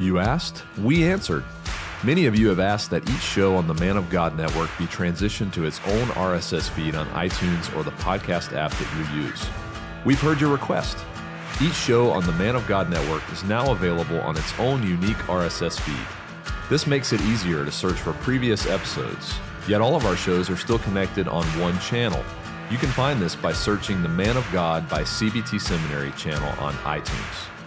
You asked, we answered. Many of you have asked that each show on the Man of God Network be transitioned to its own RSS feed on iTunes or the podcast app that you use. We've heard your request. Each show on the Man of God Network is now available on its own unique RSS feed. This makes it easier to search for previous episodes, yet all of our shows are still connected on one channel. You can find this by searching the Man of God by CBT Seminary channel on iTunes.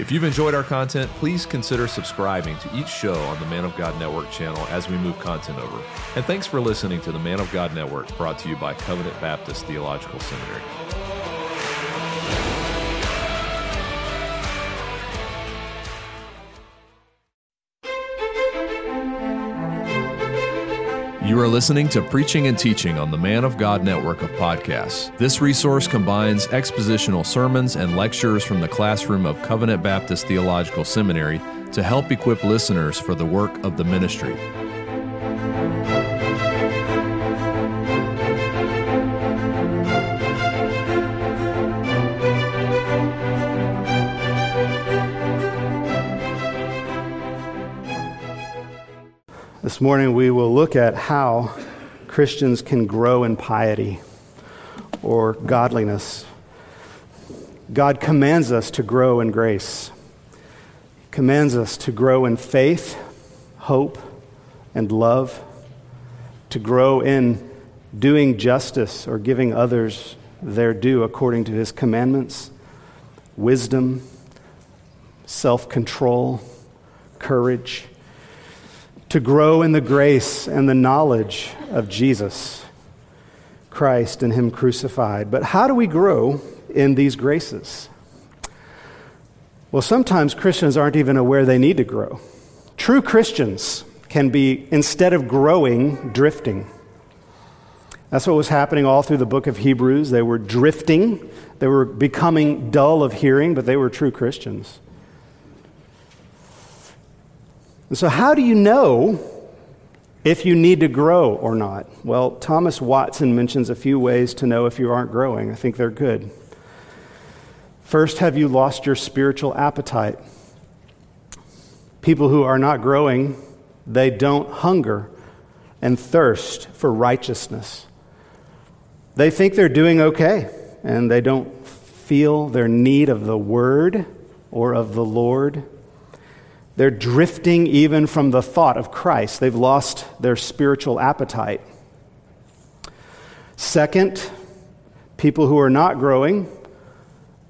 If you've enjoyed our content, please consider subscribing to each show on the Man of God Network channel as we move content over. And thanks for listening to the Man of God Network brought to you by Covenant Baptist Theological Seminary. You are listening to Preaching and Teaching on the Man of God network of podcasts. This resource combines expositional sermons and lectures from the classroom of Covenant Baptist Theological Seminary to help equip listeners for the work of the ministry. This morning we will look at how Christians can grow in piety or godliness. God commands us to grow in grace. He commands us to grow in faith, hope, and love, to grow in doing justice or giving others their due according to his commandments, wisdom, self control, courage to grow in the grace and the knowledge of Jesus Christ and Him crucified. But how do we grow in these graces? Well, sometimes Christians aren't even aware they need to grow. True Christians can be, instead of growing, drifting. That's what was happening all through the book of Hebrews. They were drifting, they were becoming dull of hearing, but they were true Christians. And so, how do you know if you need to grow or not? Well, Thomas Watson mentions a few ways to know if you aren't growing. I think they're good. First, have you lost your spiritual appetite? People who are not growing, they don't hunger and thirst for righteousness. They think they're doing okay, and they don't feel their need of the Word or of the Lord. They're drifting even from the thought of Christ. They've lost their spiritual appetite. Second, people who are not growing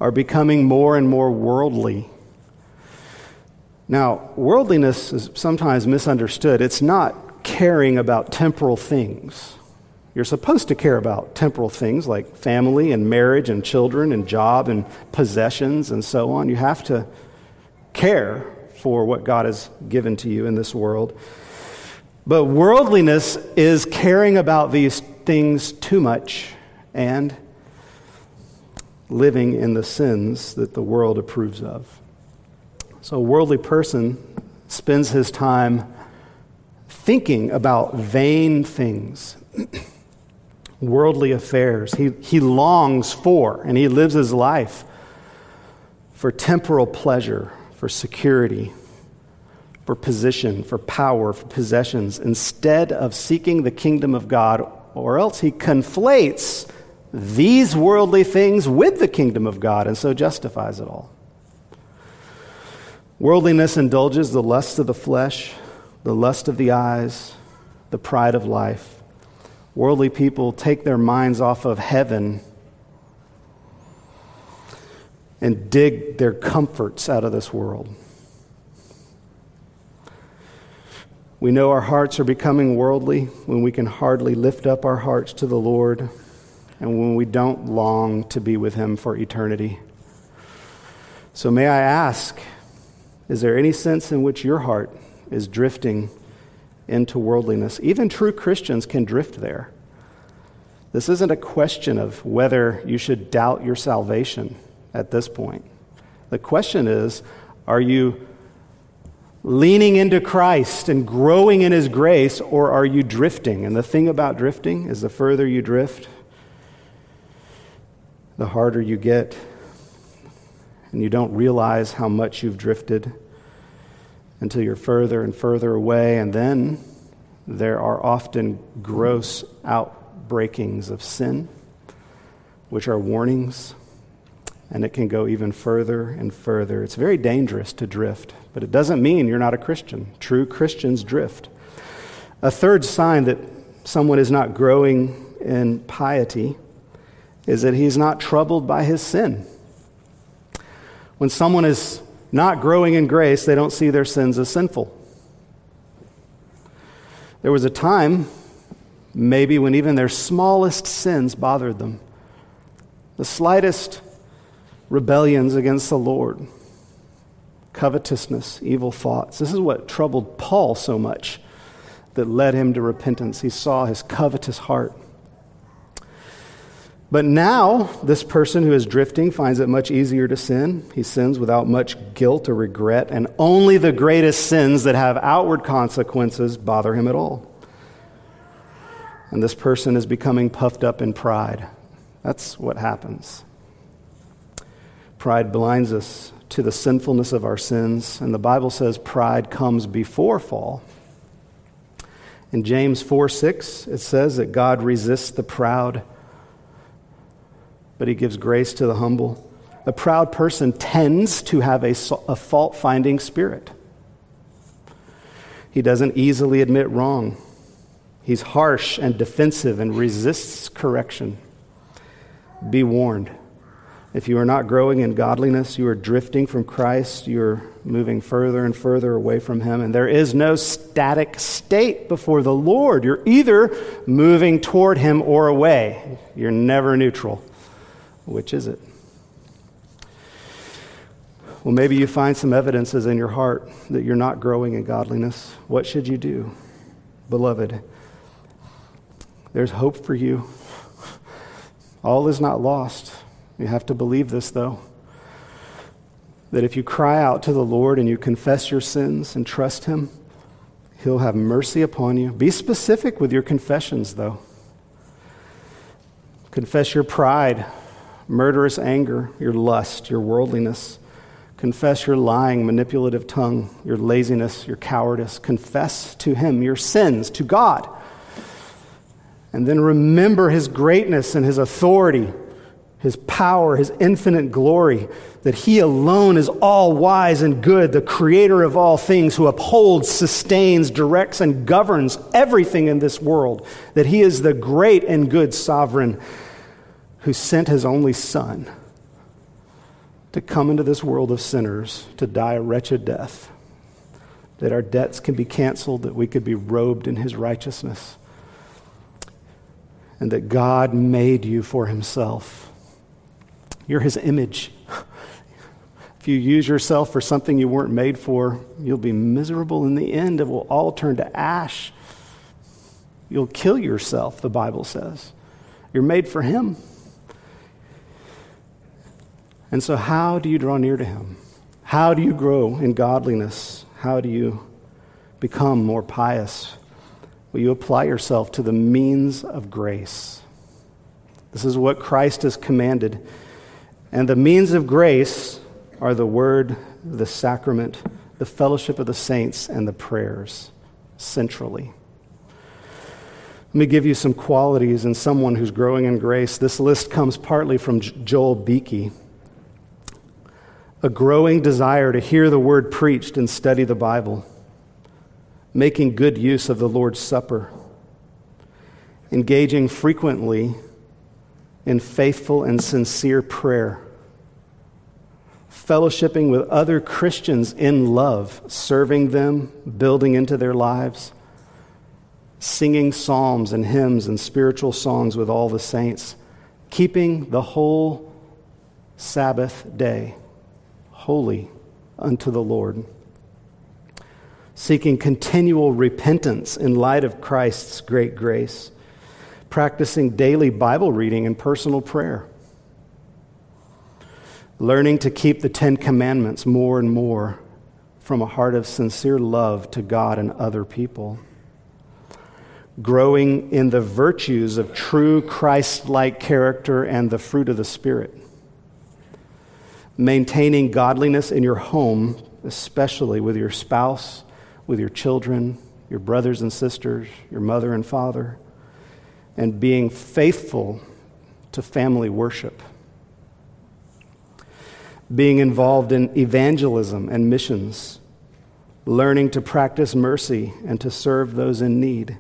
are becoming more and more worldly. Now, worldliness is sometimes misunderstood. It's not caring about temporal things. You're supposed to care about temporal things like family and marriage and children and job and possessions and so on. You have to care for what God has given to you in this world. But worldliness is caring about these things too much and living in the sins that the world approves of. So, a worldly person spends his time thinking about vain things, worldly affairs. He, he longs for, and he lives his life for temporal pleasure for security, for position, for power, for possessions, instead of seeking the kingdom of God, or else he conflates these worldly things with the kingdom of God and so justifies it all. Worldliness indulges the lust of the flesh, the lust of the eyes, the pride of life. Worldly people take their minds off of heaven and dig their comforts out of this world. We know our hearts are becoming worldly when we can hardly lift up our hearts to the Lord and when we don't long to be with Him for eternity. So, may I ask, is there any sense in which your heart is drifting into worldliness? Even true Christians can drift there. This isn't a question of whether you should doubt your salvation at this point. The question is are you leaning into Christ and growing in His grace, or are you drifting? And the thing about drifting is the further you drift, the harder you get, and you don't realize how much you've drifted. until you're further and further away, and then there are often gross outbreakings of sin, which are warnings, and it can go even further and further. It's very dangerous to drift, but it doesn't mean you're not a Christian. True Christians drift. A third sign that someone is not growing in piety is that he's not troubled by his sin. When someone is not growing in grace, they don't see their sins as sinful. There was a time, maybe, when even their smallest sins bothered them. The slightest rebellions against the Lord, covetousness, evil thoughts. This is what troubled Paul so much that led him to repentance. He saw his covetous heart. But now, this person who is drifting finds it much easier to sin. He sins without much guilt or regret, and only the greatest sins that have outward consequences bother him at all. And this person is becoming puffed up in pride. That's what happens. Pride blinds us to the sinfulness of our sins, and the Bible says pride comes before fall. In James 4 6, it says that God resists the proud but he gives grace to the humble. A proud person tends to have a, a fault finding spirit. He doesn't easily admit wrong. He's harsh and defensive and resists correction. Be warned. If you are not growing in godliness, you are drifting from Christ, you're moving further and further away from Him, and there is no static state before the Lord. You're either moving toward Him or away, you're never neutral. Which is it? Well, maybe you find some evidences in your heart that you're not growing in godliness. What should you do? Beloved, there's hope for you. All is not lost. You have to believe this, though. That if you cry out to the Lord and you confess your sins and trust Him, He'll have mercy upon you. Be specific with your confessions, though. Confess your pride murderous anger, your lust, your worldliness. Confess your lying, manipulative tongue, your laziness, your cowardice. Confess to Him your sins, to God. And then remember His greatness and His authority, His power, His infinite glory, that He alone is all wise and good, the creator of all things, who upholds, sustains, directs, and governs everything in this world, that He is the great and good sovereign who sent his only Son to come into this world of sinners to die a wretched death, that our debts can be canceled, that we could be robed in his righteousness, and that God made you for himself. You're his image. If you use yourself for something you weren't made for, you'll be miserable in the end. It will all turn to ash. You'll kill yourself, the Bible says. You're made for him. And so, how do you draw near to Him? How do you grow in godliness? How do you become more pious? Will you apply yourself to the means of grace? This is what Christ has commanded. And the means of grace are the word, the sacrament, the fellowship of the saints, and the prayers, centrally. Let me give you some qualities in someone who's growing in grace. This list comes partly from Joel Beeke a growing desire to hear the word preached and study the Bible, making good use of the Lord's Supper, engaging frequently in faithful and sincere prayer, fellowshipping with other Christians in love, serving them, building into their lives, singing psalms and hymns and spiritual songs with all the saints, keeping the whole Sabbath day holy unto the Lord. Seeking continual repentance in light of Christ's great grace. Practicing daily Bible reading and personal prayer. Learning to keep the Ten Commandments more and more from a heart of sincere love to God and other people. Growing in the virtues of true Christ like character and the fruit of the Spirit maintaining godliness in your home especially with your spouse, with your children, your brothers and sisters, your mother and father, and being faithful to family worship. Being involved in evangelism and missions, learning to practice mercy and to serve those in need,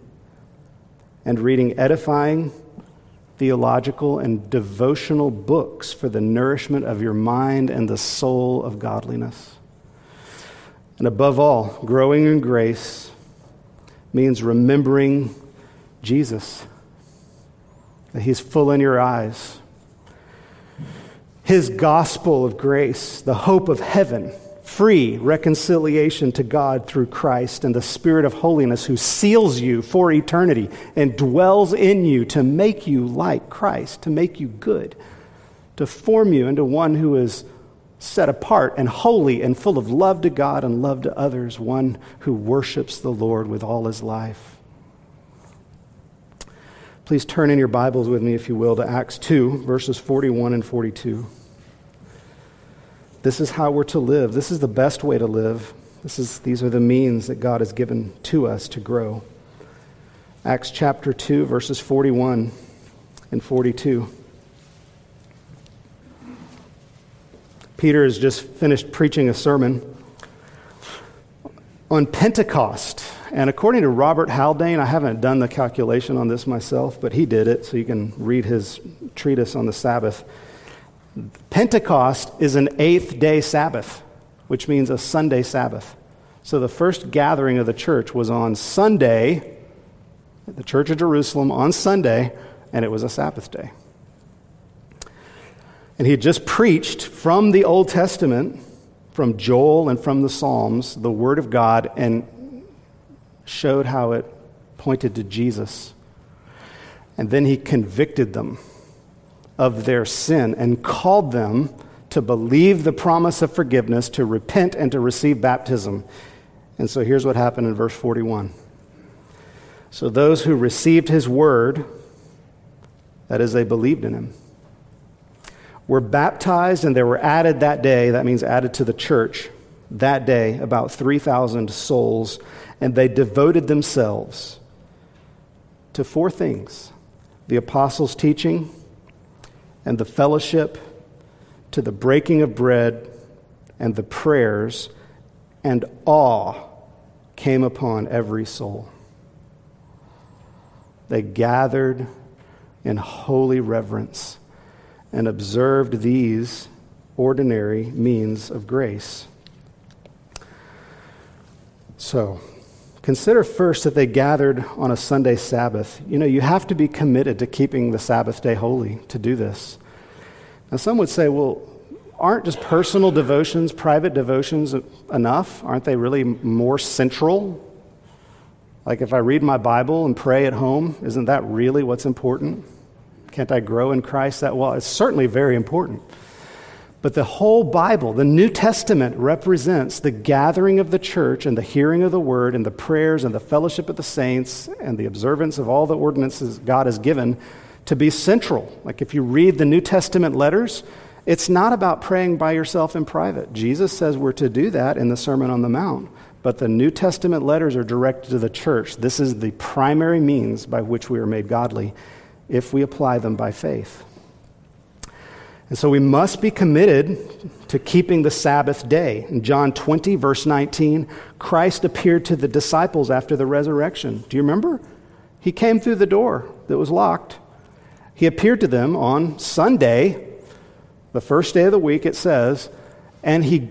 and reading edifying, theological, and devotional books for the nourishment of your mind and the soul of godliness. And above all, growing in grace means remembering Jesus, that He's full in your eyes. His gospel of grace, the hope of heaven, free reconciliation to God through Christ, and the Spirit of holiness who seals you for eternity and dwells in you to make you like Christ, to make you good, to form you into one who is set apart and holy and full of love to God and love to others, one who worships the Lord with all his life. Please turn in your Bibles with me, if you will, to Acts 2, verses 41 and 42. This is how we're to live. This is the best way to live. This is, these are the means that God has given to us to grow. Acts chapter 2, verses 41 and 42. Peter has just finished preaching a sermon on Pentecost. And according to Robert Haldane, I haven't done the calculation on this myself, but he did it, so you can read his treatise on the Sabbath. Pentecost is an eighth day Sabbath, which means a Sunday Sabbath. So the first gathering of the church was on Sunday, the Church of Jerusalem on Sunday, and it was a Sabbath day. And he had just preached from the Old Testament, from Joel and from the Psalms, the Word of God, and showed how it pointed to Jesus. And then he convicted them of their sin and called them to believe the promise of forgiveness, to repent, and to receive baptism. And so here's what happened in verse 41. So those who received his word, that is, they believed in him were baptized and they were added that day, that means added to the church, that day, about 3,000 souls, and they devoted themselves to four things the apostles' teaching and the fellowship, to the breaking of bread and the prayers, and awe came upon every soul. They gathered in holy reverence and observed these ordinary means of grace. So, consider first that they gathered on a Sunday Sabbath. You know, you have to be committed to keeping the Sabbath day holy to do this. Now, some would say, well, aren't just personal devotions, private devotions enough? Aren't they really more central? Like if I read my Bible and pray at home, isn't that really what's important? Can't I grow in Christ that well? It's certainly very important. But the whole Bible, the New Testament, represents the gathering of the church and the hearing of the word and the prayers and the fellowship of the saints and the observance of all the ordinances God has given to be central. Like if you read the New Testament letters, it's not about praying by yourself in private. Jesus says we're to do that in the Sermon on the Mount. But the New Testament letters are directed to the church. This is the primary means by which we are made godly if we apply them by faith. And so we must be committed to keeping the Sabbath day. In John 20, verse 19, Christ appeared to the disciples after the resurrection. Do you remember? He came through the door that was locked. He appeared to them on Sunday, the first day of the week, it says, and he,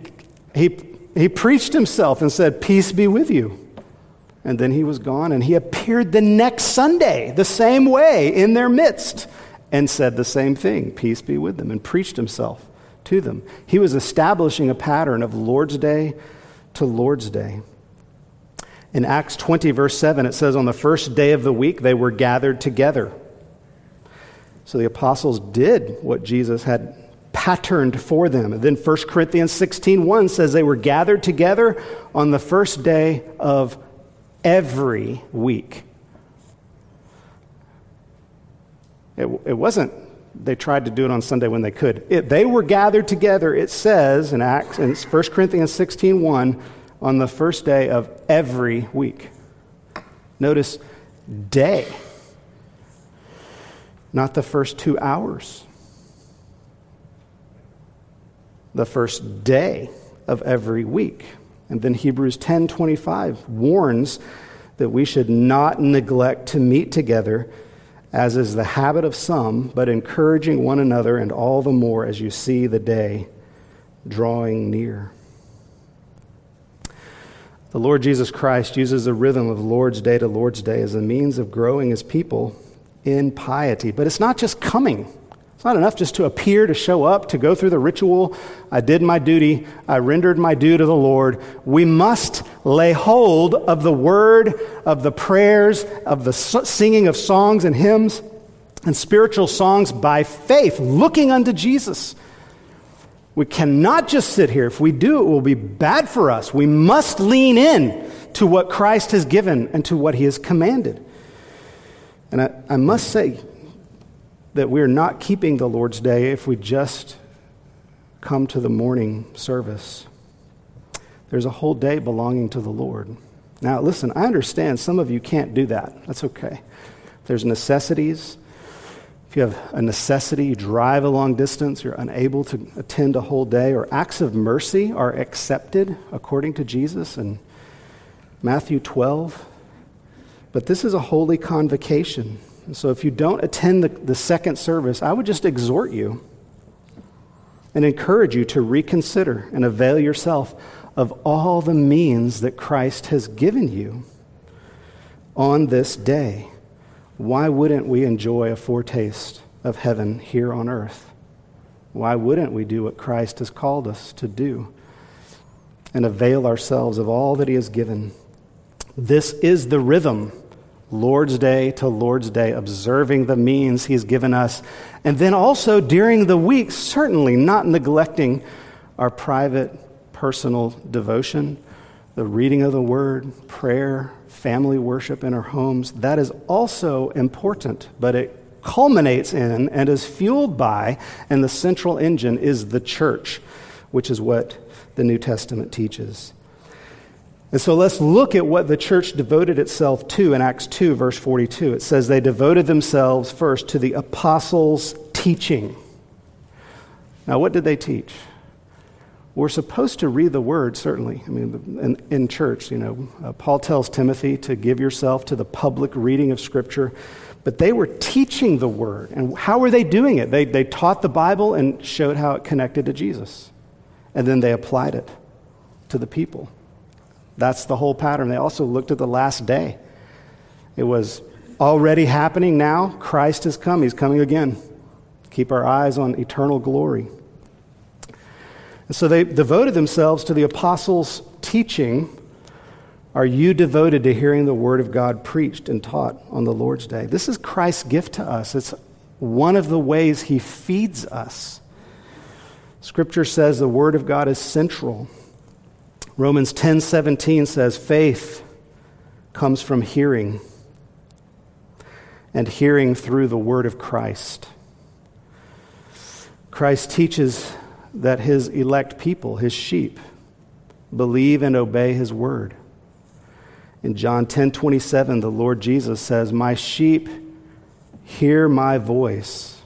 he, he preached himself and said, Peace be with you. And then he was gone, and he appeared the next Sunday, the same way, in their midst, and said the same thing Peace be with them, and preached himself to them. He was establishing a pattern of Lord's Day to Lord's Day. In Acts 20, verse 7, it says, On the first day of the week, they were gathered together. So the apostles did what Jesus had patterned for them. And then 1 Corinthians 16, 1 says they were gathered together on the first day of every week. It, it wasn't they tried to do it on Sunday when they could. It, they were gathered together, it says in Acts in 1 Corinthians 16 1, on the first day of every week. Notice day, not the first two hours. The first day of every week. And then Hebrews 10:25 warns that we should not neglect to meet together as is the habit of some, but encouraging one another and all the more as you see the day drawing near. The Lord Jesus Christ uses the rhythm of Lord's Day to Lord's Day as a means of growing his people in piety. But it's not just coming. It's not enough just to appear, to show up, to go through the ritual. I did my duty. I rendered my due to the Lord. We must lay hold of the word, of the prayers, of the singing of songs and hymns and spiritual songs by faith, looking unto Jesus we cannot just sit here. If we do, it will be bad for us. We must lean in to what Christ has given and to what he has commanded. And I, I must say that we're not keeping the Lord's Day if we just come to the morning service. There's a whole day belonging to the Lord. Now, listen, I understand some of you can't do that. That's okay. There's necessities if you have a necessity, you drive a long distance, you're unable to attend a whole day, or acts of mercy are accepted according to Jesus in Matthew 12. But this is a holy convocation. And so if you don't attend the, the second service, I would just exhort you and encourage you to reconsider and avail yourself of all the means that Christ has given you on this day why wouldn't we enjoy a foretaste of heaven here on earth? Why wouldn't we do what Christ has called us to do and avail ourselves of all that He has given? This is the rhythm, Lord's Day to Lord's Day, observing the means He's given us. And then also during the week, certainly not neglecting our private, personal devotion, the reading of the Word, prayer, family worship in our homes, that is also important, but it culminates in and is fueled by, and the central engine is the church, which is what the New Testament teaches. And so let's look at what the church devoted itself to in Acts 2, verse 42. It says they devoted themselves first to the apostles' teaching. Now, what did they teach? We're supposed to read the word, certainly. I mean, in, in church, you know, uh, Paul tells Timothy to give yourself to the public reading of Scripture, but they were teaching the word. And how were they doing it? They, they taught the Bible and showed how it connected to Jesus. And then they applied it to the people. That's the whole pattern. They also looked at the last day. It was already happening now. Christ has come, He's coming again. Keep our eyes on eternal glory. And so they devoted themselves to the apostles' teaching. Are you devoted to hearing the word of God preached and taught on the Lord's day? This is Christ's gift to us. It's one of the ways he feeds us. Scripture says the word of God is central. Romans 10:17 says faith comes from hearing and hearing through the word of Christ. Christ teaches that his elect people, his sheep, believe and obey his word. In John 10 27, the Lord Jesus says, My sheep hear my voice,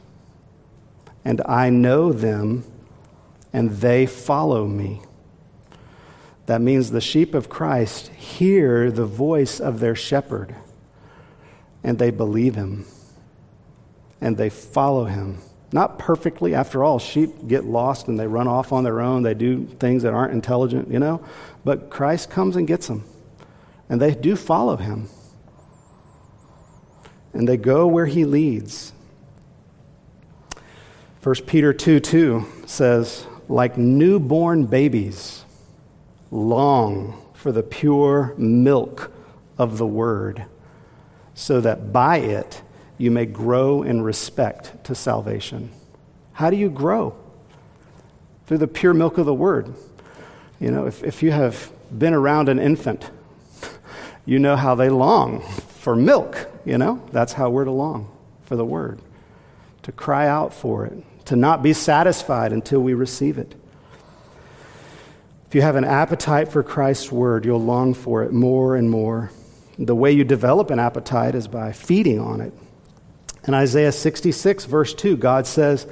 and I know them, and they follow me. That means the sheep of Christ hear the voice of their shepherd, and they believe him, and they follow him. Not perfectly. After all, sheep get lost and they run off on their own. They do things that aren't intelligent, you know. But Christ comes and gets them. And they do follow him. And they go where he leads. 1 Peter 2 2 says, like newborn babies, long for the pure milk of the word, so that by it you may grow in respect to salvation. How do you grow? Through the pure milk of the word. You know, if, if you have been around an infant, you know how they long for milk, you know? That's how we're to long for the word, to cry out for it, to not be satisfied until we receive it. If you have an appetite for Christ's word, you'll long for it more and more. The way you develop an appetite is by feeding on it. In Isaiah 66, verse 2, God says,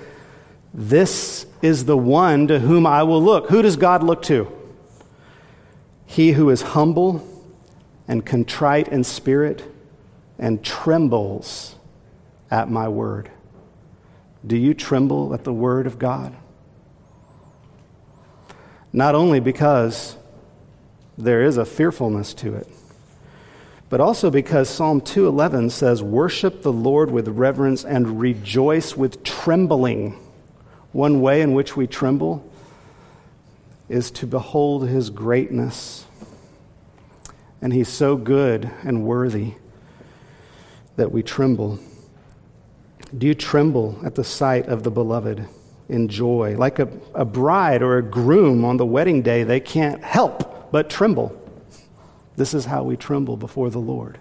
This is the one to whom I will look. Who does God look to? He who is humble and contrite in spirit and trembles at my word. Do you tremble at the word of God? Not only because there is a fearfulness to it, but also because Psalm 211 says, Worship the Lord with reverence and rejoice with trembling. One way in which we tremble is to behold his greatness. And he's so good and worthy that we tremble. Do you tremble at the sight of the beloved in joy? Like a, a bride or a groom on the wedding day, they can't help but tremble. This is how we tremble before the Lord.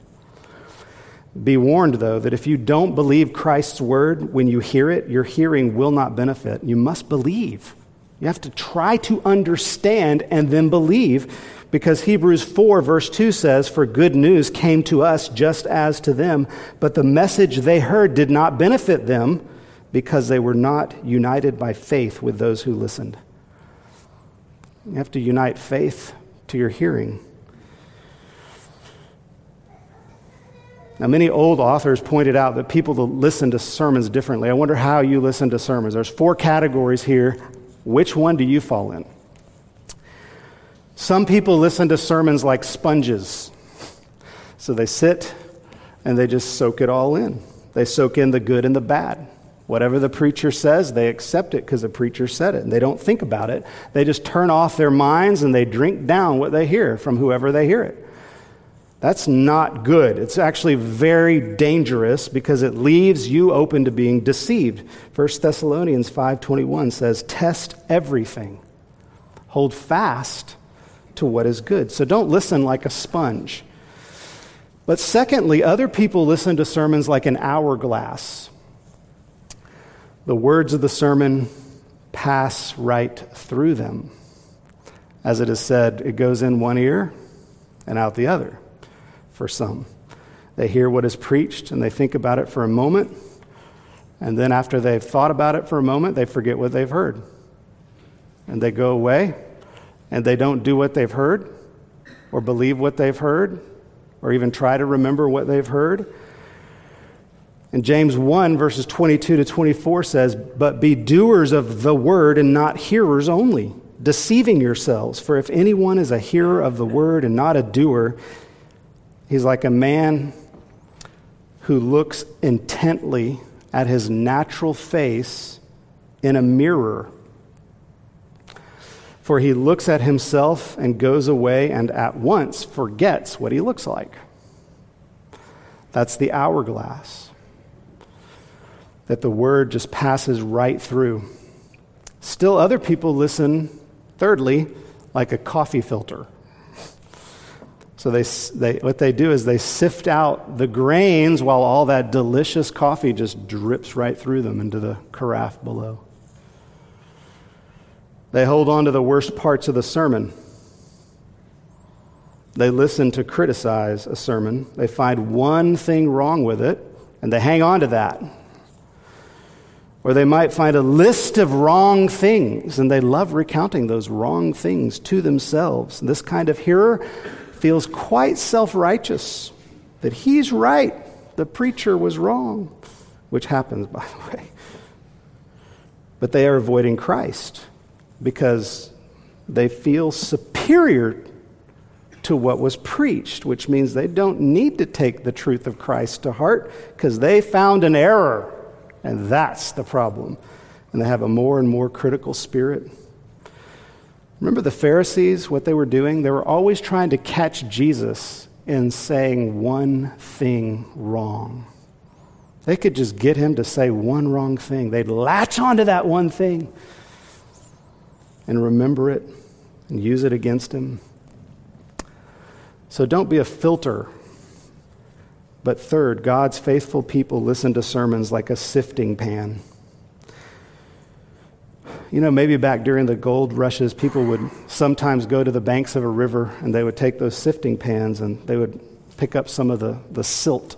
Be warned, though, that if you don't believe Christ's word when you hear it, your hearing will not benefit. You must believe. You have to try to understand and then believe because Hebrews 4, verse 2 says, For good news came to us just as to them, but the message they heard did not benefit them because they were not united by faith with those who listened. You have to unite faith to your hearing. Now, many old authors pointed out that people listen to sermons differently. I wonder how you listen to sermons. There's four categories here. Which one do you fall in? Some people listen to sermons like sponges. So they sit and they just soak it all in. They soak in the good and the bad. Whatever the preacher says, they accept it because the preacher said it. And they don't think about it. They just turn off their minds and they drink down what they hear from whoever they hear it. That's not good. It's actually very dangerous because it leaves you open to being deceived. 1 Thessalonians 5:21 says, "Test everything. Hold fast to what is good." So don't listen like a sponge. But secondly, other people listen to sermons like an hourglass. The words of the sermon pass right through them. As it is said, it goes in one ear and out the other for some. They hear what is preached and they think about it for a moment, and then after they've thought about it for a moment, they forget what they've heard. And they go away and they don't do what they've heard or believe what they've heard or even try to remember what they've heard. And James 1, verses 22 to 24 says, But be doers of the word and not hearers only, deceiving yourselves. For if anyone is a hearer of the word and not a doer, He's like a man who looks intently at his natural face in a mirror. For he looks at himself and goes away and at once forgets what he looks like. That's the hourglass. That the word just passes right through. Still, other people listen, thirdly, like a coffee filter. So they, they, what they do is they sift out the grains while all that delicious coffee just drips right through them into the carafe below. They hold on to the worst parts of the sermon. They listen to criticize a sermon. They find one thing wrong with it, and they hang on to that. Or they might find a list of wrong things, and they love recounting those wrong things to themselves. This kind of hearer feels quite self righteous that he's right, the preacher was wrong, which happens, by the way. But they are avoiding Christ because they feel superior to what was preached, which means they don't need to take the truth of Christ to heart because they found an error. And that's the problem. And they have a more and more critical spirit. Remember the Pharisees, what they were doing? They were always trying to catch Jesus in saying one thing wrong. They could just get him to say one wrong thing. They'd latch onto that one thing and remember it and use it against him. So don't be a filter But third, God's faithful people listen to sermons like a sifting pan. You know, maybe back during the gold rushes, people would sometimes go to the banks of a river and they would take those sifting pans and they would pick up some of the, the silt.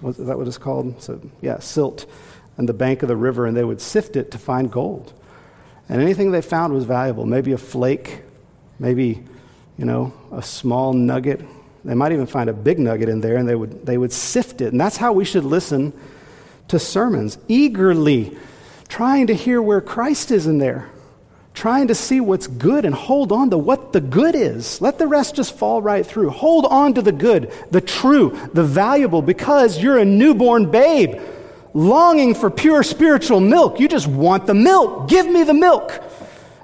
Was that what it's called? So, yeah, silt on the bank of the river and they would sift it to find gold. And anything they found was valuable. Maybe a flake, maybe, you know, a small nugget. They might even find a big nugget in there and they would, they would sift it. And that's how we should listen to sermons eagerly trying to hear where Christ is in there, trying to see what's good and hold on to what the good is. Let the rest just fall right through. Hold on to the good, the true, the valuable, because you're a newborn babe longing for pure spiritual milk. You just want the milk. Give me the milk.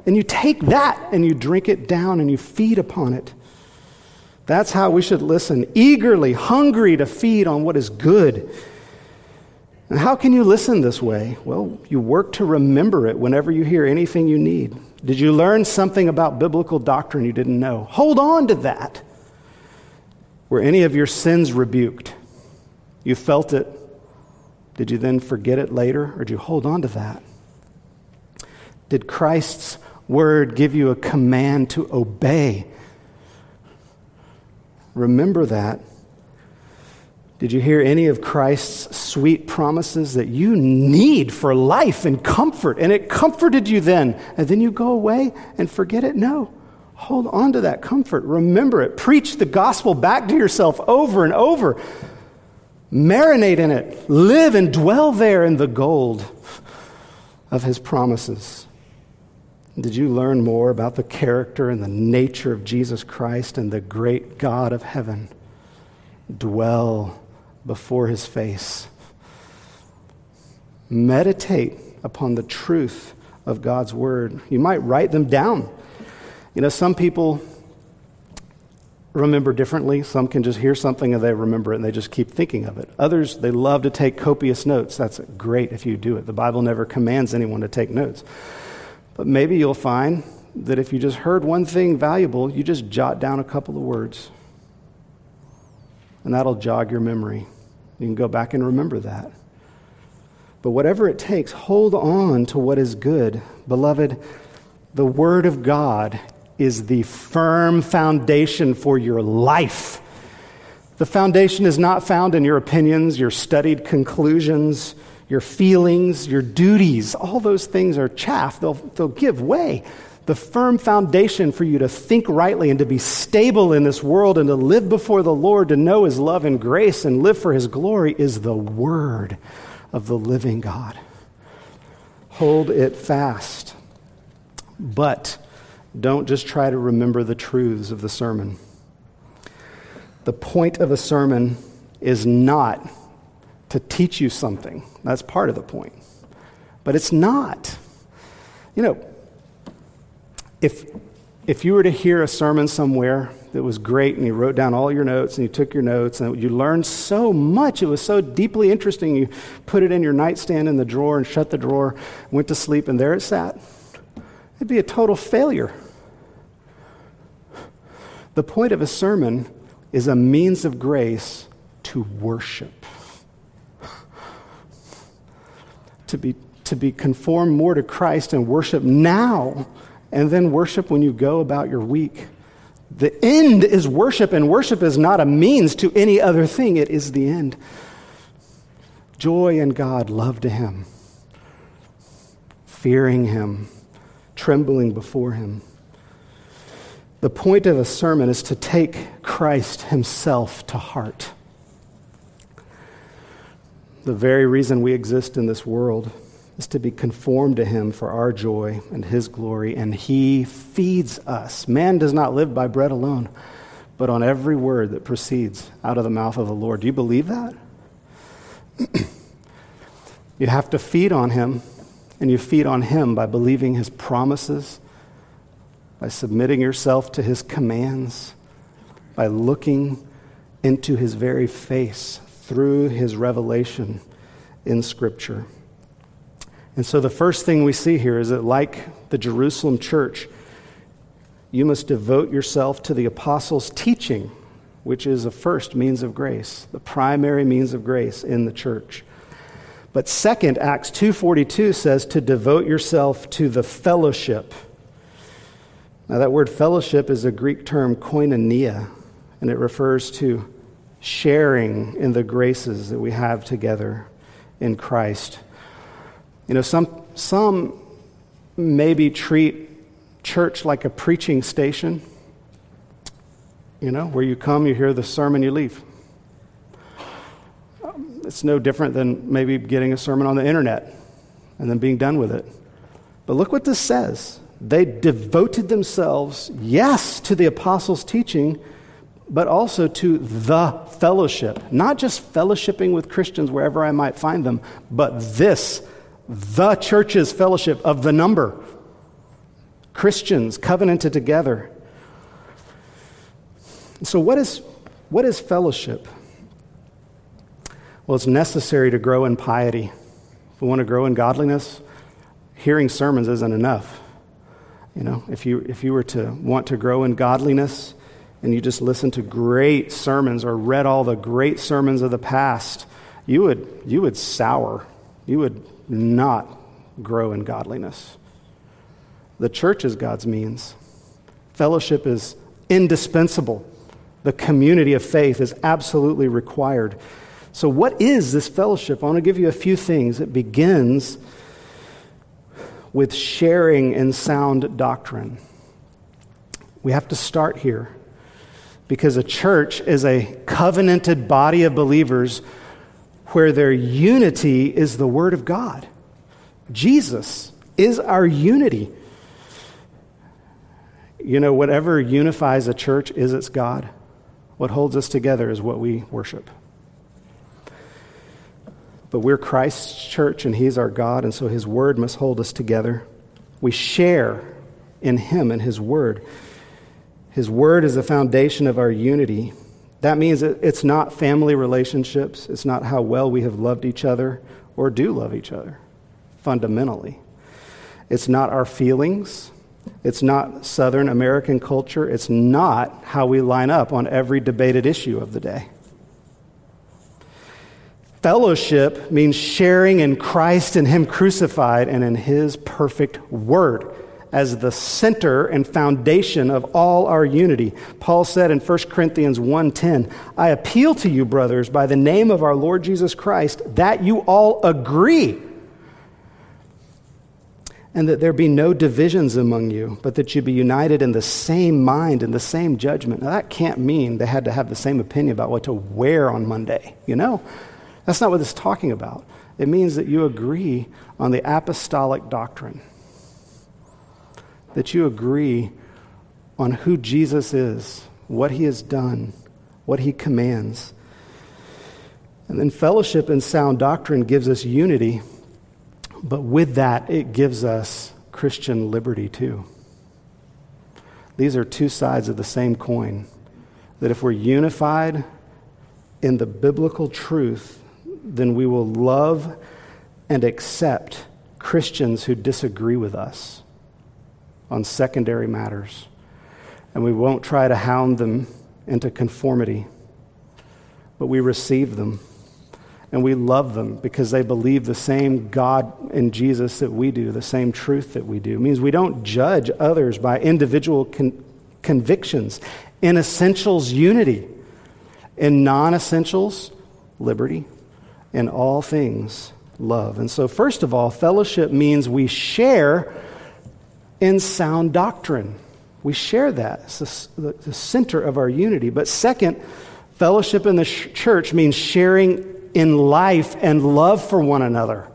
And you take that and you drink it down and you feed upon it. That's how we should listen, eagerly, hungry to feed on what is good and how can you listen this way? Well, you work to remember it whenever you hear anything you need. Did you learn something about biblical doctrine you didn't know? Hold on to that. Were any of your sins rebuked? You felt it. Did you then forget it later, or did you hold on to that? Did Christ's word give you a command to obey? Remember that did you hear any of Christ's sweet promises that you need for life and comfort? And it comforted you then, and then you go away and forget it? No. Hold on to that comfort. Remember it. Preach the gospel back to yourself over and over. Marinate in it. Live and dwell there in the gold of his promises. Did you learn more about the character and the nature of Jesus Christ and the great God of heaven? Dwell before his face. Meditate upon the truth of God's word. You might write them down. You know, some people remember differently. Some can just hear something and they remember it and they just keep thinking of it. Others, they love to take copious notes. That's great if you do it. The Bible never commands anyone to take notes. But maybe you'll find that if you just heard one thing valuable, you just jot down a couple of words. And that'll jog your memory. You can go back and remember that. But whatever it takes, hold on to what is good. Beloved, the Word of God is the firm foundation for your life. The foundation is not found in your opinions, your studied conclusions, your feelings, your duties. All those things are chaff, they'll, they'll give way the firm foundation for you to think rightly and to be stable in this world and to live before the Lord, to know His love and grace and live for His glory is the Word of the living God. Hold it fast. But don't just try to remember the truths of the sermon. The point of a sermon is not to teach you something. That's part of the point. But it's not. You know, if, if you were to hear a sermon somewhere that was great and you wrote down all your notes and you took your notes and you learned so much, it was so deeply interesting, you put it in your nightstand in the drawer and shut the drawer, went to sleep, and there it sat, it'd be a total failure. The point of a sermon is a means of grace to worship. To be, to be conformed more to Christ and worship now and then worship when you go about your week. The end is worship, and worship is not a means to any other thing, it is the end. Joy in God, love to Him, fearing Him, trembling before Him. The point of a sermon is to take Christ Himself to heart. The very reason we exist in this world is to be conformed to him for our joy and his glory, and he feeds us. Man does not live by bread alone, but on every word that proceeds out of the mouth of the Lord. Do you believe that? you have to feed on him, and you feed on him by believing his promises, by submitting yourself to his commands, by looking into his very face through his revelation in Scripture. And so the first thing we see here is that, like the Jerusalem church, you must devote yourself to the apostles' teaching which is a first means of grace, the primary means of grace in the church. But second, Acts 2:42 says to devote yourself to the fellowship. Now that word fellowship is a Greek term koinonia, and it refers to sharing in the graces that we have together in Christ. You know, some some maybe treat church like a preaching station, you know, where you come, you hear the sermon, you leave. Um, it's no different than maybe getting a sermon on the internet and then being done with it. But look what this says. They devoted themselves, yes, to the apostles' teaching, but also to the fellowship. Not just fellowshipping with Christians wherever I might find them, but this, the church's fellowship of the number. Christians covenanted together. So, what is, what is fellowship? Well, it's necessary to grow in piety. If we want to grow in godliness, hearing sermons isn't enough. You know, if you, if you were to want to grow in godliness and you just listened to great sermons or read all the great sermons of the past, you would, you would sour. You would not grow in godliness. The church is God's means. Fellowship is indispensable. The community of faith is absolutely required. So, what is this fellowship? I want to give you a few things. It begins with sharing in sound doctrine. We have to start here because a church is a covenanted body of believers where their unity is the Word of God. Jesus is our unity. You know, whatever unifies a church is its God. What holds us together is what we worship. But we're Christ's church and He's our God, and so His Word must hold us together. We share in Him and His Word. His Word is the foundation of our unity. That means it's not family relationships, it's not how well we have loved each other or do love each other, fundamentally. It's not our feelings, it's not Southern American culture. It's not how we line up on every debated issue of the day. Fellowship means sharing in Christ and Him crucified and in His perfect word as the center and foundation of all our unity. Paul said in 1 Corinthians 1:10, "I appeal to you brothers by the name of our Lord Jesus Christ that you all agree and that there be no divisions among you, but that you be united in the same mind and the same judgment. Now, that can't mean they had to have the same opinion about what to wear on Monday, you know? That's not what it's talking about. It means that you agree on the apostolic doctrine, that you agree on who Jesus is, what he has done, what he commands. And then fellowship and sound doctrine gives us unity but with that, it gives us Christian liberty too. These are two sides of the same coin. That if we're unified in the biblical truth, then we will love and accept Christians who disagree with us on secondary matters. And we won't try to hound them into conformity, but we receive them and we love them because they believe the same God in Jesus that we do, the same truth that we do. It means we don't judge others by individual con- convictions. In essentials, unity. In non essentials, liberty. In all things, love. And so, first of all, fellowship means we share in sound doctrine. We share that. It's the, the center of our unity. But second, fellowship in the sh- church means sharing in life and love for one another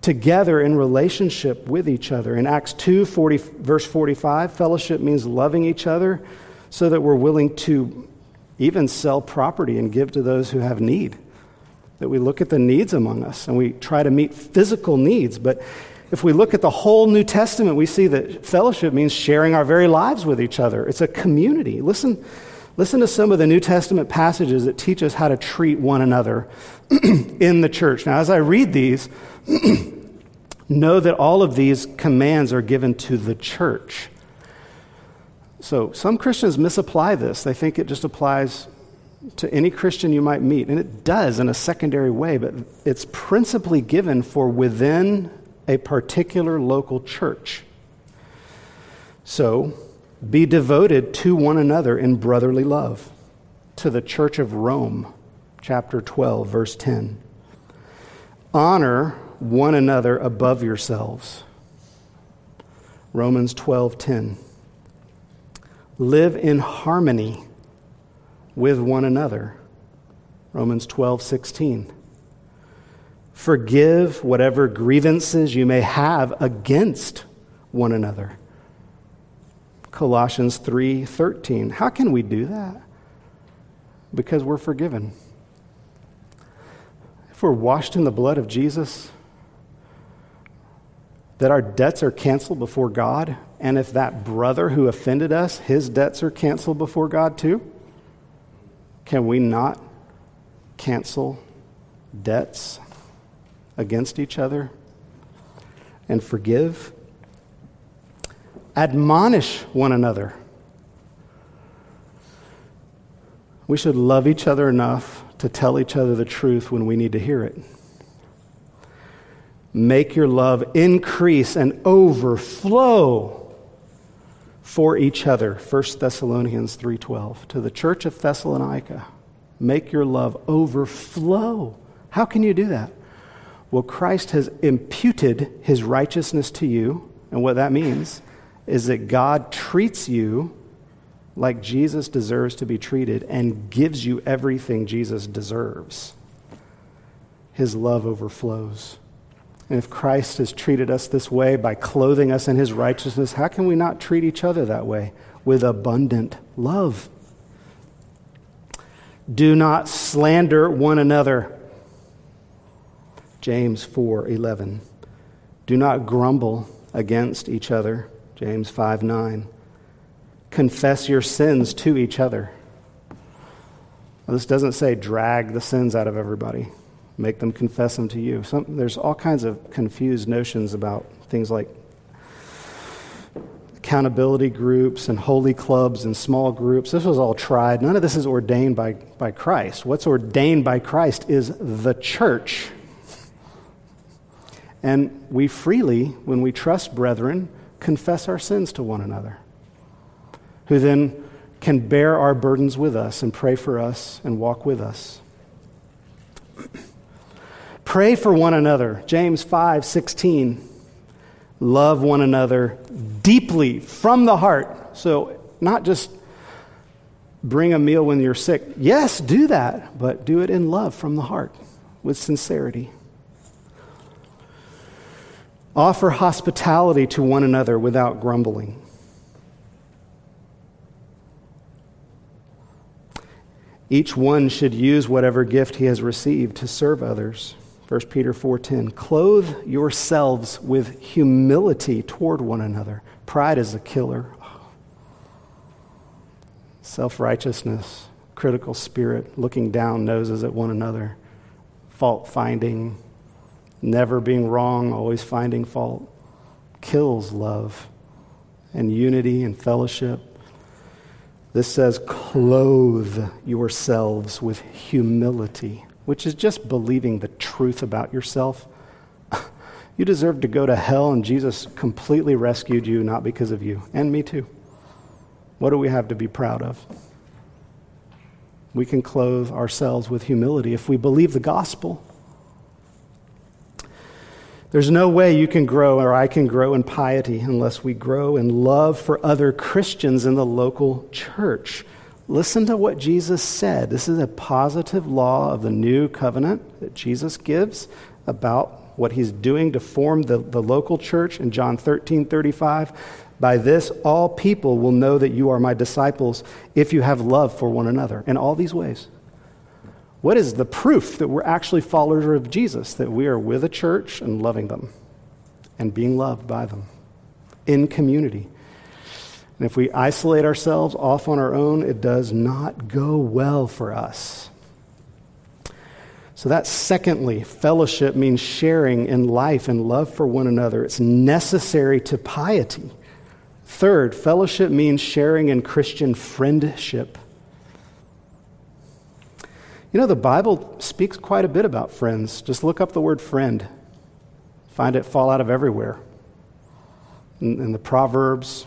together in relationship with each other. In Acts 2, 40, verse 45, fellowship means loving each other so that we're willing to even sell property and give to those who have need. That we look at the needs among us and we try to meet physical needs. But if we look at the whole New Testament, we see that fellowship means sharing our very lives with each other. It's a community. Listen Listen to some of the New Testament passages that teach us how to treat one another in the church. Now, as I read these, know that all of these commands are given to the church. So some Christians misapply this. They think it just applies to any Christian you might meet. And it does in a secondary way, but it's principally given for within a particular local church. So be devoted to one another in brotherly love. To the church of Rome, chapter 12, verse 10. Honor one another above yourselves. Romans 12:10. Live in harmony with one another. Romans 12:16. Forgive whatever grievances you may have against one another. Colossians 3:13. How can we do that? Because we're forgiven. If we're washed in the blood of Jesus, that our debts are canceled before God, and if that brother who offended us, his debts are canceled before God too, can we not cancel debts against each other and forgive. Admonish one another. We should love each other enough to tell each other the truth when we need to hear it. Make your love increase and overflow for each other. 1 Thessalonians 3:12 to the church of Thessalonica. Make your love overflow. How can you do that? Well, Christ has imputed his righteousness to you. And what that means is that God treats you like Jesus deserves to be treated and gives you everything Jesus deserves. His love overflows. And if Christ has treated us this way by clothing us in his righteousness, how can we not treat each other that way with abundant love? Do not slander one another. James 4:11. Do not grumble against each other. James 5 9. Confess your sins to each other. Now, this doesn't say drag the sins out of everybody, make them confess them to you. Some, there's all kinds of confused notions about things like accountability groups and holy clubs and small groups. This was all tried. None of this is ordained by, by Christ. What's ordained by Christ is the church and we freely, when we trust brethren, confess our sins to one another, who then can bear our burdens with us and pray for us and walk with us. pray for one another. James 5 16. Love one another deeply from the heart. So, not just bring a meal when you're sick. Yes, do that, but do it in love from the heart with sincerity. Offer hospitality to one another without grumbling. Each one should use whatever gift he has received to serve others. 1 Peter 4:10 Clothe yourselves with humility toward one another. Pride is a killer. Self-righteousness, critical spirit, looking down noses at one another, fault finding, never being wrong, always finding fault, kills love and unity and fellowship. This says, clothe yourselves with humility, which is just believing the truth about yourself. you deserve to go to hell, and Jesus completely rescued you, not because of you, and me too. What do we have to be proud of? We can clothe ourselves with humility if we believe the gospel. There's no way you can grow or I can grow in piety unless we grow in love for other Christians in the local church. Listen to what Jesus said. This is a positive law of the new covenant that Jesus gives about what he's doing to form the, the local church in John 13 35. By this, all people will know that you are my disciples if you have love for one another in all these ways. What is the proof that we're actually followers of Jesus? That we are with a church and loving them and being loved by them in community. And if we isolate ourselves off on our own, it does not go well for us. So, that secondly, fellowship means sharing in life and love for one another. It's necessary to piety. Third, fellowship means sharing in Christian friendship. You know, the Bible speaks quite a bit about friends. Just look up the word friend, find it fall out of everywhere. In, in the Proverbs,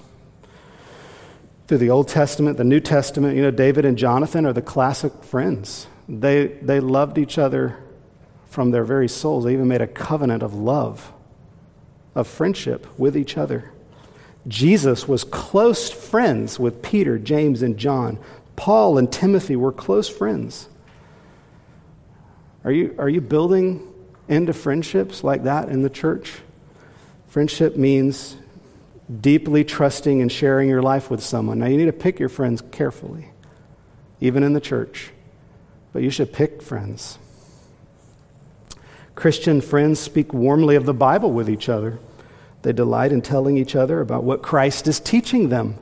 through the Old Testament, the New Testament, you know, David and Jonathan are the classic friends. They, they loved each other from their very souls. They even made a covenant of love, of friendship with each other. Jesus was close friends with Peter, James, and John. Paul and Timothy were close friends. Are you, are you building into friendships like that in the church? Friendship means deeply trusting and sharing your life with someone. Now, you need to pick your friends carefully, even in the church, but you should pick friends. Christian friends speak warmly of the Bible with each other. They delight in telling each other about what Christ is teaching them,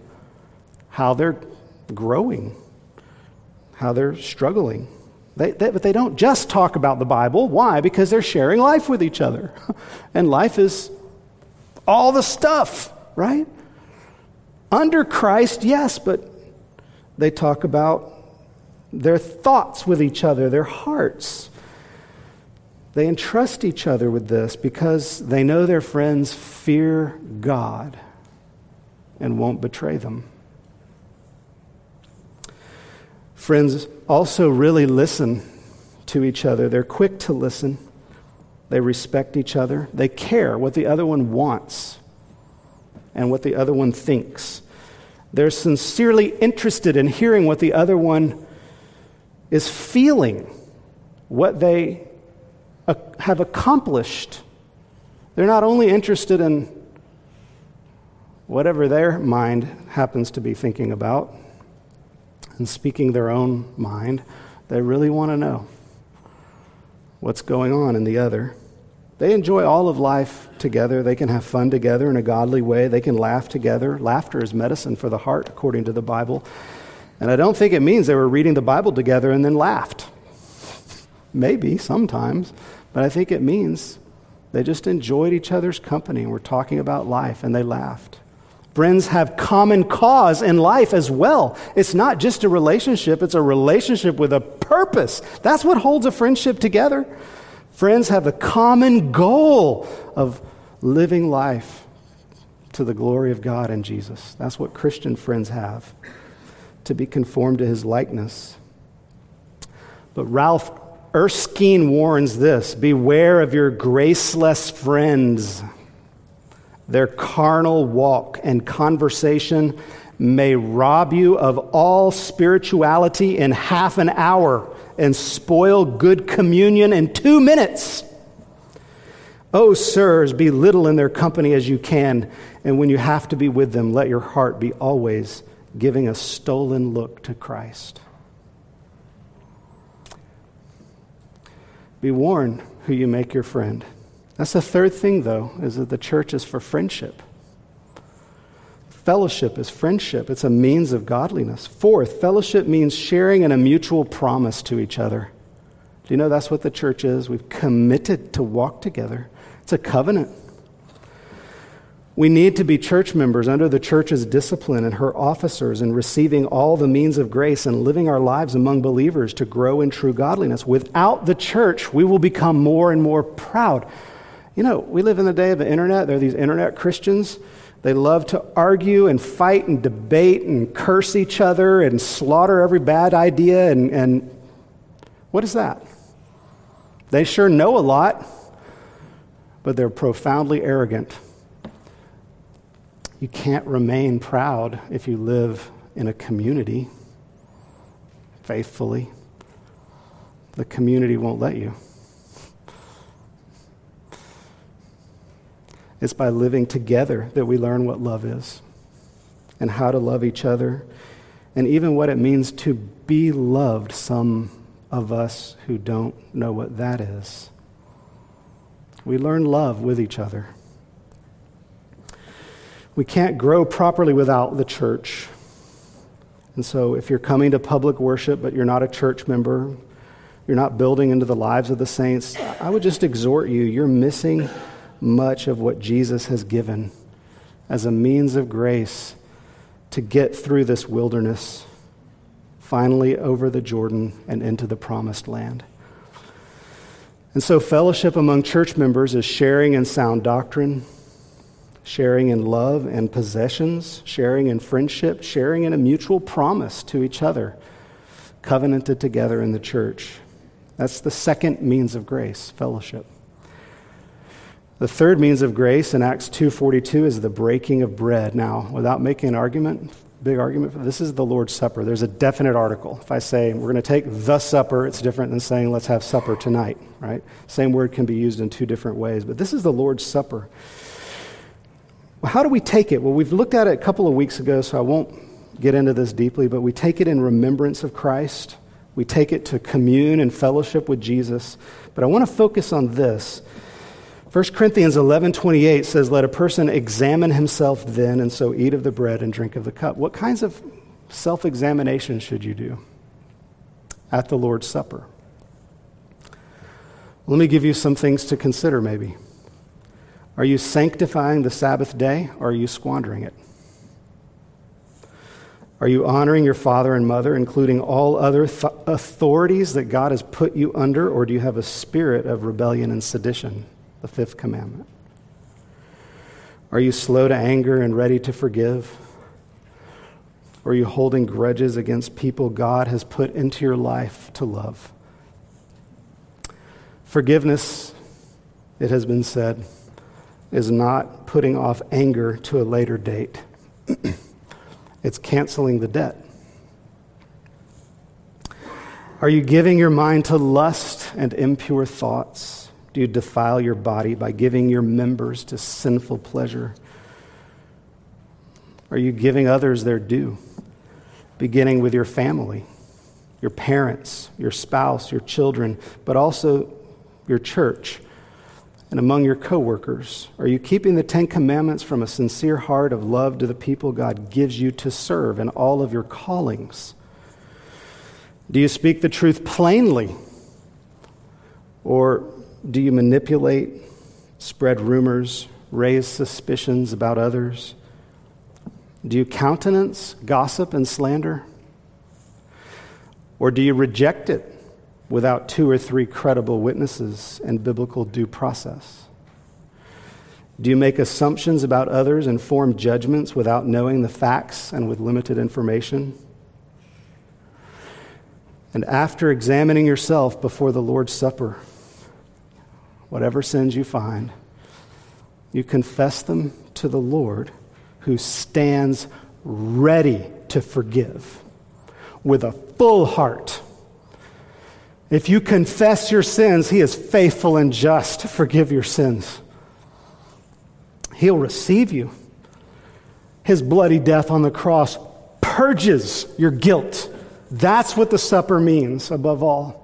how they're growing, how they're struggling. They, they, but they don't just talk about the Bible. Why? Because they're sharing life with each other. And life is all the stuff, right? Under Christ, yes, but they talk about their thoughts with each other, their hearts. They entrust each other with this because they know their friends fear God and won't betray them. Friends also really listen to each other. They're quick to listen. They respect each other. They care what the other one wants and what the other one thinks. They're sincerely interested in hearing what the other one is feeling, what they uh, have accomplished. They're not only interested in whatever their mind happens to be thinking about, and speaking their own mind, they really want to know what's going on in the other. They enjoy all of life together. They can have fun together in a godly way. They can laugh together. Laughter is medicine for the heart, according to the Bible. And I don't think it means they were reading the Bible together and then laughed. Maybe sometimes, but I think it means they just enjoyed each other's company and were talking about life and they laughed. Friends have common cause in life as well. It's not just a relationship, it's a relationship with a purpose. That's what holds a friendship together. Friends have a common goal of living life to the glory of God and Jesus. That's what Christian friends have, to be conformed to his likeness. But Ralph Erskine warns this Beware of your graceless friends. Their carnal walk and conversation may rob you of all spirituality in half an hour and spoil good communion in two minutes. Oh, sirs, be little in their company as you can, and when you have to be with them, let your heart be always giving a stolen look to Christ. Be warned who you make your friend. That's the third thing, though, is that the church is for friendship. Fellowship is friendship, it's a means of godliness. Fourth, fellowship means sharing in a mutual promise to each other. Do you know that's what the church is? We've committed to walk together, it's a covenant. We need to be church members under the church's discipline and her officers in receiving all the means of grace and living our lives among believers to grow in true godliness. Without the church, we will become more and more proud. You know, we live in the day of the internet. There are these internet Christians. They love to argue and fight and debate and curse each other and slaughter every bad idea. And, and what is that? They sure know a lot, but they're profoundly arrogant. You can't remain proud if you live in a community faithfully. The community won't let you. It's by living together that we learn what love is and how to love each other and even what it means to be loved, some of us who don't know what that is. We learn love with each other. We can't grow properly without the church. And so, if you're coming to public worship but you're not a church member, you're not building into the lives of the saints, I would just exhort you, you're missing much of what Jesus has given. as a means of grace to get through this wilderness, finally over the Jordan and into the promised land. And so, fellowship among church members is sharing in sound doctrine, sharing in love and possessions, sharing in friendship, sharing in a mutual promise to each other, covenanted together in the church. That's the second means of grace, fellowship. The third means of grace in Acts 2:42 is the breaking of bread. Now, without making an argument, big argument, this is the Lord's Supper. There's a definite article. If I say we're going to take the supper, it's different than saying let's have supper tonight, right? Same word can be used in two different ways, but this is the Lord's Supper. Well, how do we take it? Well, we've looked at it a couple of weeks ago, so I won't get into this deeply, but we take it in remembrance of Christ. We take it to commune and fellowship with Jesus. But I want to focus on this 1 Corinthians 11:28 says let a person examine himself then and so eat of the bread and drink of the cup. What kinds of self-examination should you do at the Lord's Supper? Let me give you some things to consider maybe. Are you sanctifying the Sabbath day or are you squandering it? Are you honoring your father and mother, including all other th- authorities that God has put you under, or do you have a spirit of rebellion and sedition? The fifth commandment? Are you slow to anger and ready to forgive? Or are you holding grudges against people God has put into your life to love? Forgiveness, it has been said, is not putting off anger to a later date, it's canceling the debt. Are you giving your mind to lust and impure thoughts? Do you defile your body by giving your members to sinful pleasure? Are you giving others their due, beginning with your family, your parents, your spouse, your children, but also your church and among your coworkers? Are you keeping the 10 commandments from a sincere heart of love to the people God gives you to serve in all of your callings? Do you speak the truth plainly? Or do you manipulate, spread rumors, raise suspicions about others? Do you countenance gossip and slander? Or do you reject it without two or three credible witnesses and biblical due process? Do you make assumptions about others and form judgments without knowing the facts and with limited information? And after examining yourself before the Lord's Supper, whatever sins you find, you confess them to the Lord who stands ready to forgive with a full heart. If you confess your sins, He is faithful and just to forgive your sins. He'll receive you. His bloody death on the cross purges your guilt. That's what the supper means, above all.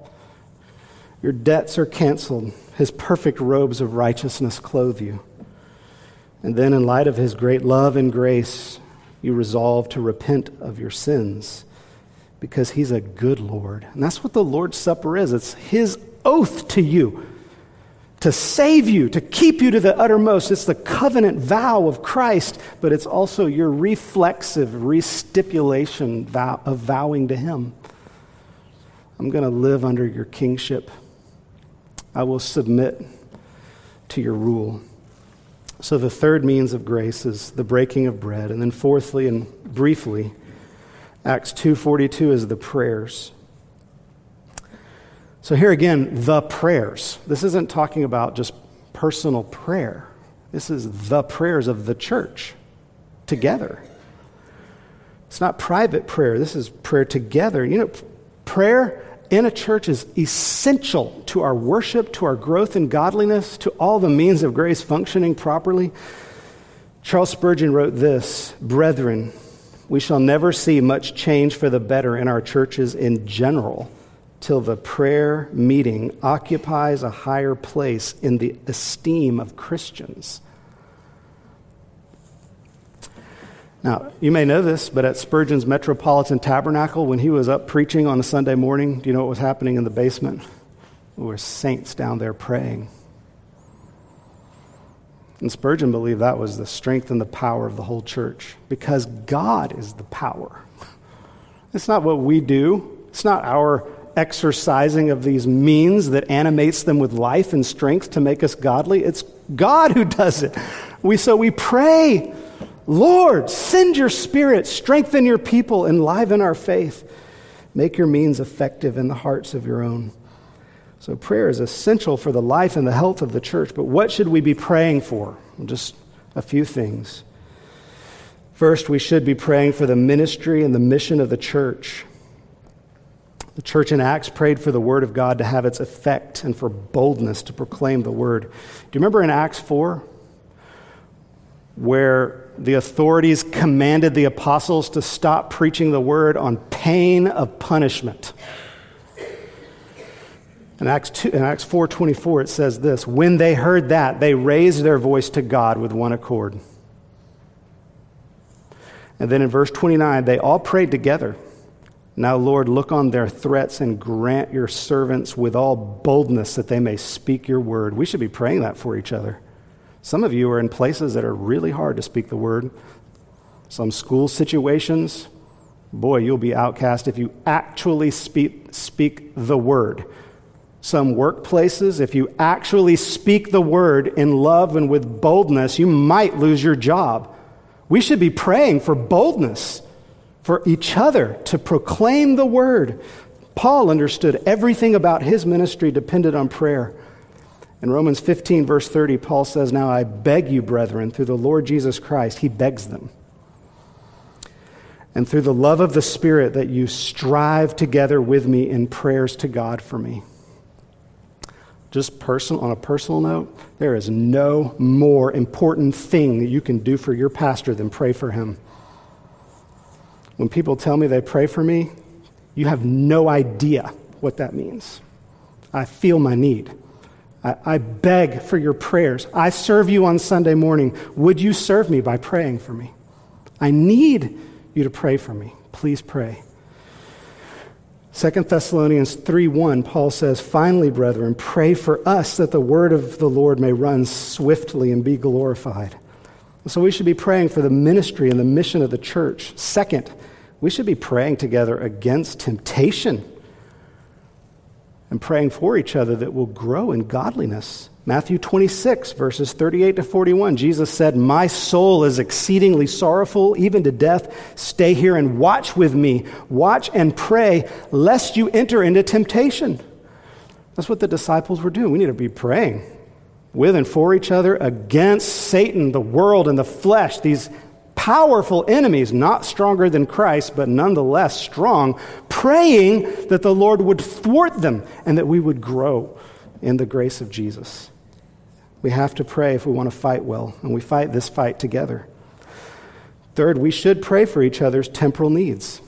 Your debts are canceled. His perfect robes of righteousness clothe you. And then, in light of his great love and grace, you resolve to repent of your sins because he's a good Lord. And that's what the Lord's Supper is it's his oath to you to save you, to keep you to the uttermost. It's the covenant vow of Christ, but it's also your reflexive restipulation vow of vowing to him. I'm going to live under your kingship. I will submit to your rule. So the third means of grace is the breaking of bread. And then fourthly and briefly, Acts 2:42 is the prayers. So here again, the prayers. This isn't talking about just personal prayer. This is the prayers of the church together. It's not private prayer. This is prayer together. You know, prayer in a church is essential to our worship, to our growth in godliness, to all the means of grace functioning properly. Charles Spurgeon wrote this Brethren, we shall never see much change for the better in our churches in general till the prayer meeting occupies a higher place in the esteem of Christians. Now, you may know this, but at Spurgeon's Metropolitan Tabernacle, when he was up preaching on a Sunday morning, do you know what was happening in the basement? There were saints down there praying. And Spurgeon believed that was the strength and the power of the whole church because God is the power. It's not what we do, it's not our exercising of these means that animates them with life and strength to make us godly. It's God who does it. We, so we pray, Lord, send your spirit, strengthen your people, enliven our faith, make your means effective in the hearts of your own. So prayer is essential for the life and the health of the church. But what should we be praying for? Just a few things. First, we should be praying for the ministry and the mission of the church. The church in Acts prayed for the word of God to have its effect and for boldness to proclaim the word. Do you remember in Acts 4 where the authorities commanded the apostles to stop preaching the word on pain of punishment? In Acts, 2, in Acts 4.24, it says this, When they heard that, they raised their voice to God with one accord. And then in verse 29, they all prayed together. Now, Lord, look on their threats and grant your servants with all boldness that they may speak your word. We should be praying that for each other. Some of you are in places that are really hard to speak the word. Some school situations, boy, you'll be outcast if you actually speak, speak the word. Some workplaces, if you actually speak the word in love and with boldness, you might lose your job. We should be praying for boldness for each other to proclaim the word. Paul understood everything about his ministry depended on prayer. In Romans 15, verse 30, Paul says, Now I beg you, brethren, through the Lord Jesus Christ, he begs them, and through the love of the Spirit, that you strive together with me in prayers to God for me. Just personal, on a personal note, there is no more important thing that you can do for your pastor than pray for him. When people tell me they pray for me, you have no idea what that means. I feel my need. I, I, beg for your prayers. I serve you on Sunday morning. Would you serve me by praying for me? I need you to pray for me. Please pray. 2 Thessalonians 3:1 Paul says, "Finally, brethren, pray for us that the word of the Lord may run swiftly and be glorified." So we should be praying for the ministry and the mission of the church. Second, we should be praying together against temptation and praying for each other that will grow in godliness. Matthew 26, verses 38 to 41, Jesus said, My soul is exceedingly sorrowful, even to death. Stay here and watch with me. Watch and pray, lest you enter into temptation. That's what the disciples were doing. We need to be praying with and for each other against Satan, the world, and the flesh, these powerful enemies, not stronger than Christ, but nonetheless strong, praying that the Lord would thwart them and that we would grow in the grace of Jesus. We have to pray if we want to fight well, and we fight this fight together. Third, we should pray for each other's temporal needs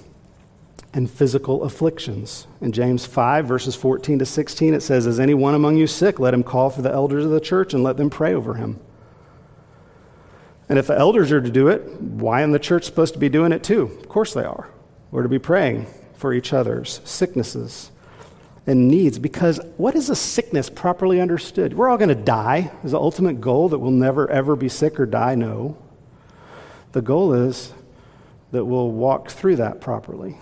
and physical afflictions. In James 5, verses 14 to 16, it says, Is anyone among you sick? Let him call for the elders of the church and let them pray over him and if the elders are to do it, why isn't the church supposed to be doing it too? Of course they are. We're to be praying for each other's sicknesses and needs because what is a sickness properly understood? We're all going to die. Is the ultimate goal that we'll never ever be sick or die? No. The goal is that we'll walk through that properly.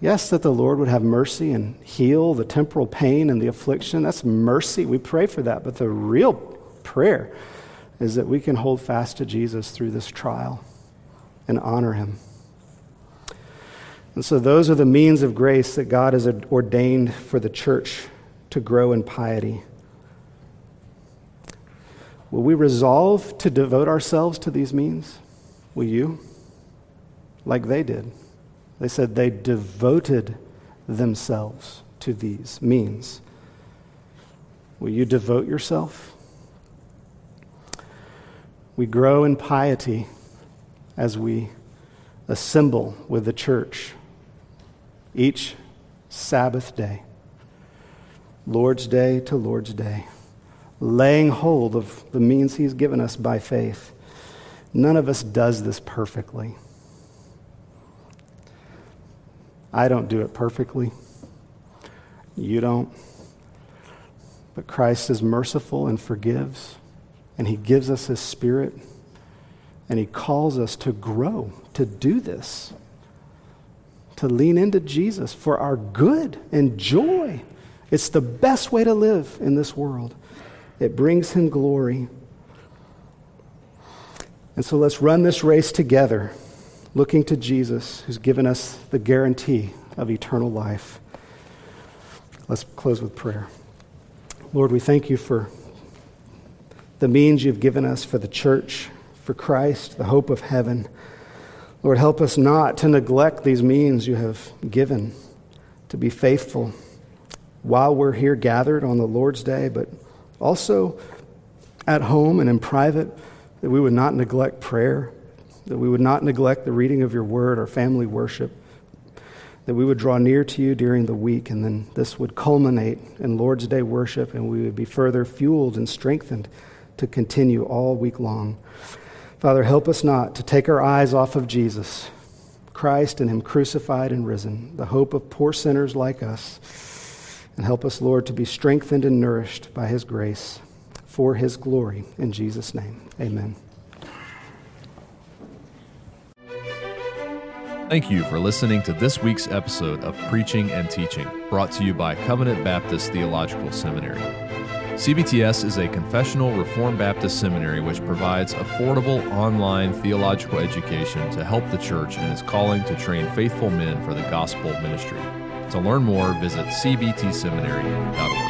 Yes, that the Lord would have mercy and heal the temporal pain and the affliction. That's mercy. We pray for that. But the real prayer is that we can hold fast to Jesus through this trial and honor him. And so, those are the means of grace that God has ordained for the church to grow in piety. Will we resolve to devote ourselves to these means? Will you? Like they did. They said they devoted themselves to these means. Will you devote yourself? We grow in piety as we assemble with the church each Sabbath day, Lord's Day to Lord's Day, laying hold of the means He's given us by faith. None of us does this perfectly. I don't do it perfectly. You don't. But Christ is merciful and forgives and He gives us His Spirit, and He calls us to grow, to do this, to lean into Jesus for our good and joy. It's the best way to live in this world. It brings Him glory. And so let's run this race together, looking to Jesus, who's given us the guarantee of eternal life. Let's close with prayer. Lord, we thank you for the means you've given us for the church, for Christ, the hope of heaven. Lord, help us not to neglect these means you have given, to be faithful while we're here gathered on the Lord's day, but also at home and in private, that we would not neglect prayer, that we would not neglect the reading of your word or family worship, that we would draw near to you during the week, and then this would culminate in Lord's Day worship, and we would be further fueled and strengthened to continue all week long. Father, help us not to take our eyes off of Jesus, Christ and Him crucified and risen, the hope of poor sinners like us. And help us, Lord, to be strengthened and nourished by His grace for His glory. In Jesus' name, amen. Thank you for listening to this week's episode of Preaching and Teaching, brought to you by Covenant Baptist Theological Seminary. CBTS is a confessional Reformed Baptist seminary which provides affordable online theological education to help the church in its calling to train faithful men for the gospel ministry. To learn more, visit cbtseminary.org.